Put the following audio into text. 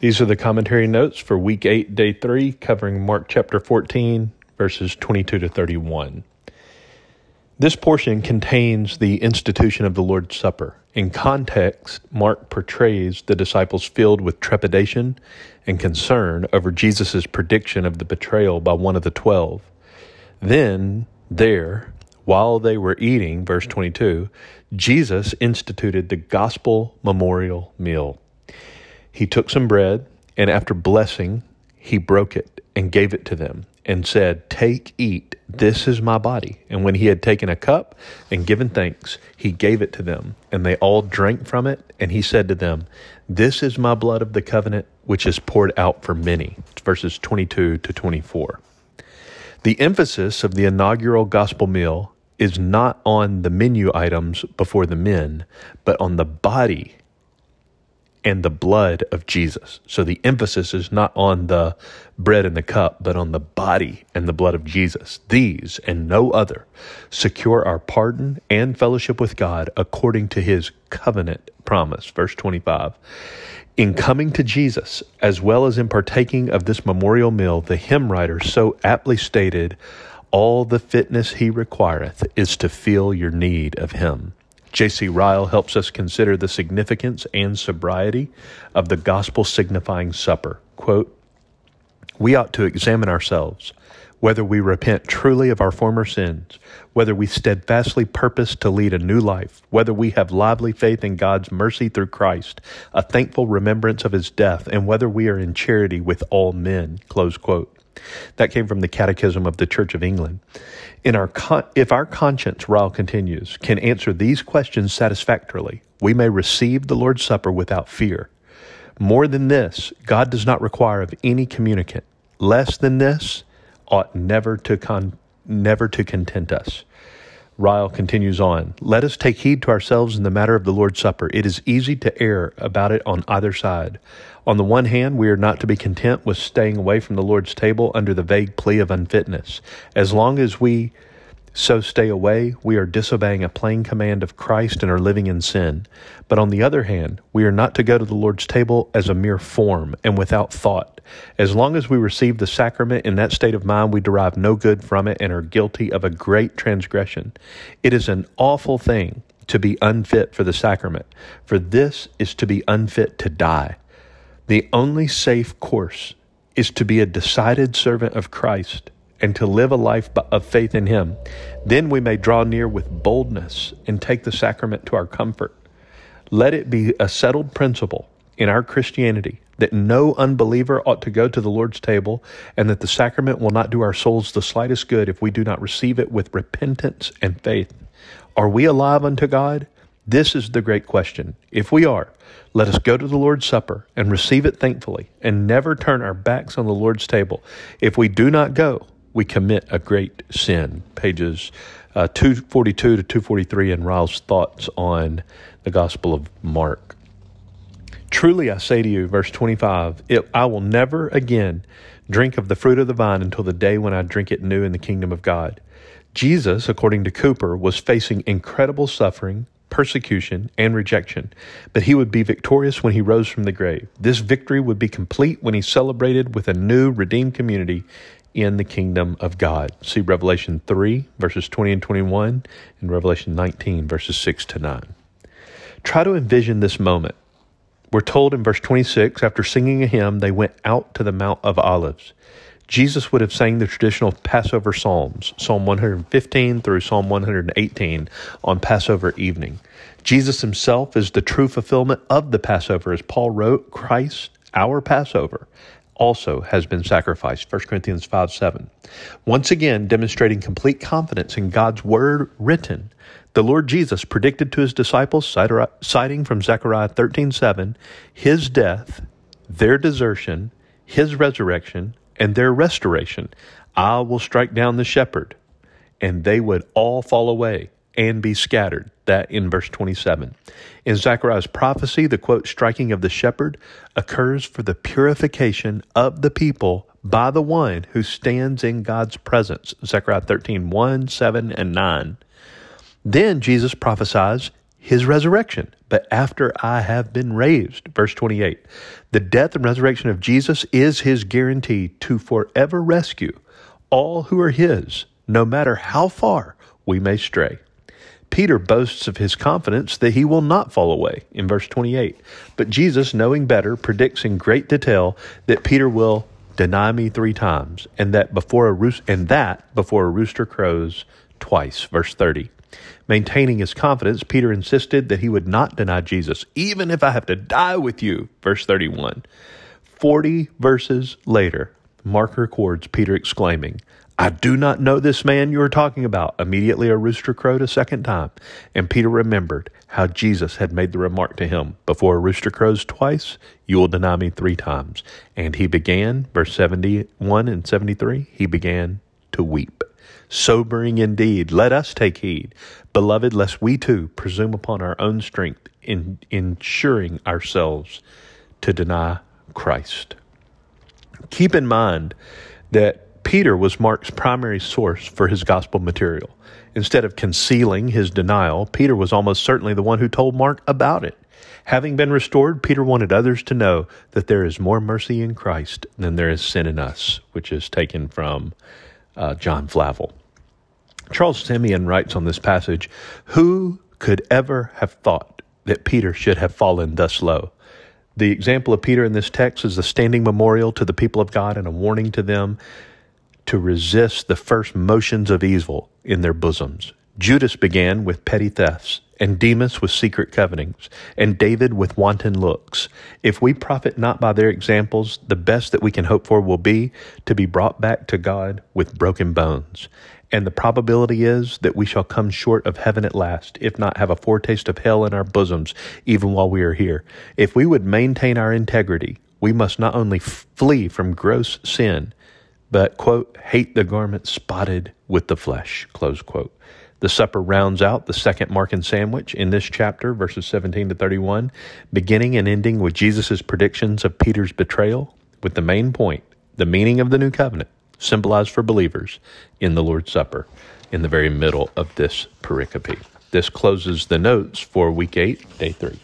These are the commentary notes for week 8, day 3, covering Mark chapter 14, verses 22 to 31. This portion contains the institution of the Lord's Supper. In context, Mark portrays the disciples filled with trepidation and concern over Jesus' prediction of the betrayal by one of the twelve. Then, there, while they were eating, verse 22, Jesus instituted the gospel memorial meal. He took some bread, and after blessing, he broke it and gave it to them and said, Take, eat, this is my body. And when he had taken a cup and given thanks, he gave it to them, and they all drank from it. And he said to them, This is my blood of the covenant, which is poured out for many. Verses 22 to 24. The emphasis of the inaugural gospel meal is not on the menu items before the men, but on the body and the blood of Jesus. So the emphasis is not on the bread and the cup, but on the body and the blood of Jesus. These and no other secure our pardon and fellowship with God according to his covenant promise. Verse 25. In coming to Jesus, as well as in partaking of this memorial meal, the hymn writer so aptly stated, All the fitness he requireth is to feel your need of him. J.C. Ryle helps us consider the significance and sobriety of the gospel signifying supper. Quote, we ought to examine ourselves, whether we repent truly of our former sins, whether we steadfastly purpose to lead a new life, whether we have lively faith in God's mercy through Christ, a thankful remembrance of his death, and whether we are in charity with all men. Close quote. That came from the Catechism of the Church of England. In our con- if our conscience, Ryle continues, can answer these questions satisfactorily, we may receive the Lord's Supper without fear. More than this, God does not require of any communicant. Less than this ought never to con- never to content us. Ryle continues on. Let us take heed to ourselves in the matter of the Lord's Supper. It is easy to err about it on either side. On the one hand, we are not to be content with staying away from the Lord's table under the vague plea of unfitness. As long as we so stay away, we are disobeying a plain command of Christ and are living in sin. But on the other hand, we are not to go to the Lord's table as a mere form and without thought. As long as we receive the sacrament in that state of mind, we derive no good from it and are guilty of a great transgression. It is an awful thing to be unfit for the sacrament, for this is to be unfit to die. The only safe course is to be a decided servant of Christ and to live a life of faith in Him, then we may draw near with boldness and take the sacrament to our comfort. Let it be a settled principle in our Christianity that no unbeliever ought to go to the Lord's table and that the sacrament will not do our souls the slightest good if we do not receive it with repentance and faith. Are we alive unto God? This is the great question. If we are, let us go to the Lord's Supper and receive it thankfully and never turn our backs on the Lord's table. If we do not go, we commit a great sin. Pages uh, 242 to 243 in Ryle's thoughts on the Gospel of Mark. Truly I say to you, verse 25, it, I will never again drink of the fruit of the vine until the day when I drink it new in the kingdom of God. Jesus, according to Cooper, was facing incredible suffering, persecution, and rejection, but he would be victorious when he rose from the grave. This victory would be complete when he celebrated with a new redeemed community in the kingdom of God. See Revelation 3, verses 20 and 21, and Revelation 19, verses 6 to 9. Try to envision this moment. We're told in verse 26 after singing a hymn, they went out to the Mount of Olives. Jesus would have sang the traditional Passover Psalms, Psalm 115 through Psalm 118, on Passover evening. Jesus himself is the true fulfillment of the Passover. As Paul wrote, Christ, our Passover, also has been sacrificed. 1 Corinthians 5 7. Once again, demonstrating complete confidence in God's word written, the Lord Jesus predicted to his disciples, citing from Zechariah 13 7, his death, their desertion, his resurrection, and their restoration. I will strike down the shepherd, and they would all fall away and be scattered. That in verse 27. In Zechariah's prophecy, the quote, striking of the shepherd occurs for the purification of the people by the one who stands in God's presence. Zechariah 13, 1, 7, and 9. Then Jesus prophesies his resurrection, but after I have been raised. Verse 28. The death and resurrection of Jesus is his guarantee to forever rescue all who are his, no matter how far we may stray. Peter boasts of his confidence that he will not fall away in verse 28. But Jesus, knowing better, predicts in great detail that Peter will deny me 3 times and that before a rooster and that before a rooster crows twice. Verse 30. Maintaining his confidence, Peter insisted that he would not deny Jesus, even if I have to die with you. Verse 31. 40 verses later, Mark records Peter exclaiming, I do not know this man you are talking about. Immediately a rooster crowed a second time, and Peter remembered how Jesus had made the remark to him, Before a rooster crows twice, you will deny me three times. And he began, verse 71 and 73, he began to weep. Sobering indeed, let us take heed, beloved, lest we too presume upon our own strength in ensuring ourselves to deny Christ. Keep in mind that Peter was Mark's primary source for his gospel material. Instead of concealing his denial, Peter was almost certainly the one who told Mark about it. Having been restored, Peter wanted others to know that there is more mercy in Christ than there is sin in us, which is taken from uh, John Flavel. Charles Simeon writes on this passage Who could ever have thought that Peter should have fallen thus low? The example of Peter in this text is a standing memorial to the people of God and a warning to them to resist the first motions of evil in their bosoms. Judas began with petty thefts, and Demas with secret covetings, and David with wanton looks. If we profit not by their examples, the best that we can hope for will be to be brought back to God with broken bones. And the probability is that we shall come short of heaven at last, if not have a foretaste of hell in our bosoms, even while we are here. If we would maintain our integrity, we must not only flee from gross sin, but, quote, hate the garment spotted with the flesh, close quote. The supper rounds out the second Markan sandwich in this chapter, verses 17 to 31, beginning and ending with Jesus' predictions of Peter's betrayal, with the main point, the meaning of the new covenant, symbolized for believers in the Lord's Supper, in the very middle of this pericope. This closes the notes for week 8, day 3.